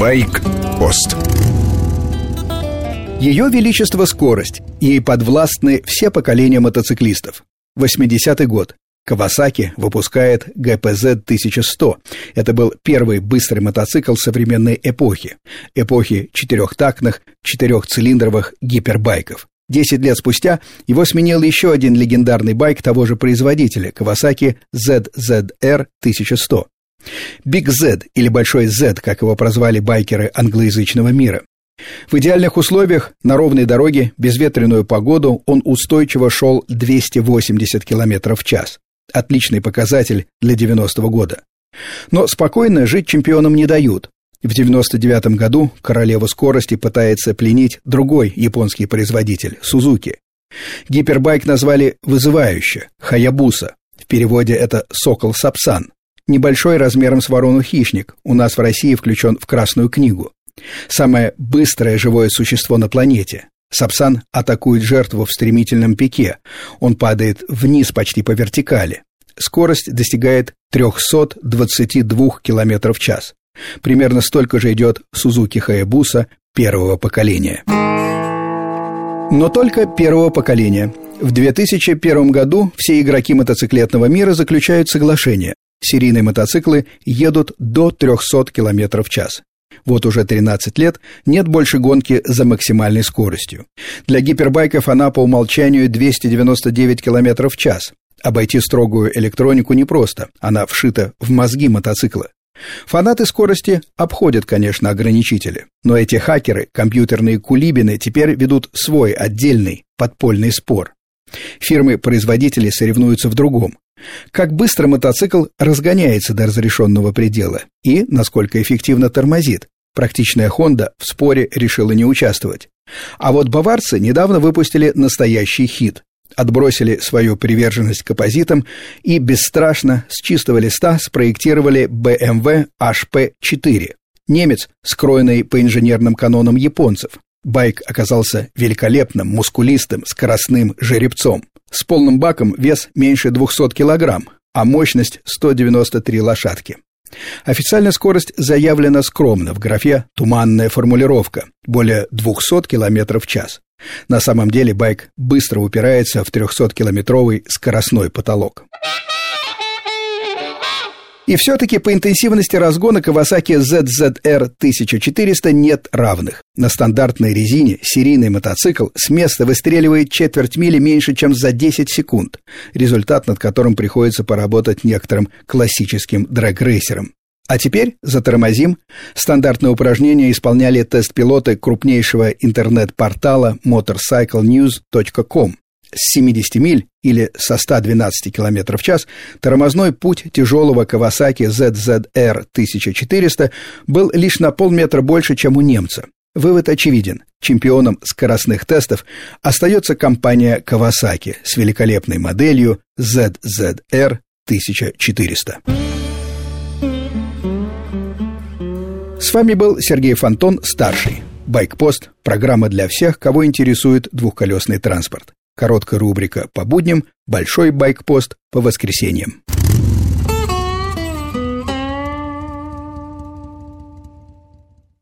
Байк-пост Ее величество скорость. Ей подвластны все поколения мотоциклистов. 80-й год. Кавасаки выпускает ГПЗ-1100. Это был первый быстрый мотоцикл современной эпохи. Эпохи четырехтактных, четырехцилиндровых гипербайков. Десять лет спустя его сменил еще один легендарный байк того же производителя – Kawasaki ZZR 1100. Big Z или Большой Z, как его прозвали байкеры англоязычного мира. В идеальных условиях, на ровной дороге, безветренную погоду, он устойчиво шел 280 км в час. Отличный показатель для 90-го года. Но спокойно жить чемпионам не дают. В 99 году королеву скорости пытается пленить другой японский производитель – Сузуки. Гипербайк назвали вызывающе – Хаябуса. В переводе это «Сокол Сапсан». Небольшой размером с ворону хищник, у нас в России включен в Красную книгу. Самое быстрое живое существо на планете. Сапсан атакует жертву в стремительном пике. Он падает вниз почти по вертикали. Скорость достигает 322 км в час. Примерно столько же идет Сузуки Хаябуса первого поколения. Но только первого поколения. В 2001 году все игроки мотоциклетного мира заключают соглашение. Серийные мотоциклы едут до 300 км в час. Вот уже 13 лет нет больше гонки за максимальной скоростью. Для гипербайков она по умолчанию 299 км в час. Обойти строгую электронику непросто, она вшита в мозги мотоцикла. Фанаты скорости обходят, конечно, ограничители, но эти хакеры, компьютерные кулибины, теперь ведут свой отдельный подпольный спор. Фирмы-производители соревнуются в другом. Как быстро мотоцикл разгоняется до разрешенного предела и насколько эффективно тормозит. Практичная Honda в споре решила не участвовать. А вот баварцы недавно выпустили настоящий хит отбросили свою приверженность к оппозитам и бесстрашно с чистого листа спроектировали BMW HP4. Немец, скроенный по инженерным канонам японцев. Байк оказался великолепным, мускулистым, скоростным жеребцом. С полным баком вес меньше 200 килограмм, а мощность 193 лошадки. Официальная скорость заявлена скромно в графе «Туманная формулировка» – более 200 км в час. На самом деле байк быстро упирается в 300-километровый скоростной потолок. И все-таки по интенсивности разгона Kawasaki ZZR 1400 нет равных. На стандартной резине серийный мотоцикл с места выстреливает четверть мили меньше, чем за 10 секунд, результат над которым приходится поработать некоторым классическим дрэг-рейсерам. А теперь затормозим. Стандартное упражнение исполняли тест-пилоты крупнейшего интернет-портала motorcyclenews.com. С 70 миль или со 112 км в час тормозной путь тяжелого Kawasaki ZZR 1400 был лишь на полметра больше, чем у немца. Вывод очевиден. Чемпионом скоростных тестов остается компания Kawasaki с великолепной моделью ZZR 1400. С вами был Сергей Фонтон, старший. Байкпост – программа для всех, кого интересует двухколесный транспорт. Короткая рубрика по будням, большой байкпост по воскресеньям.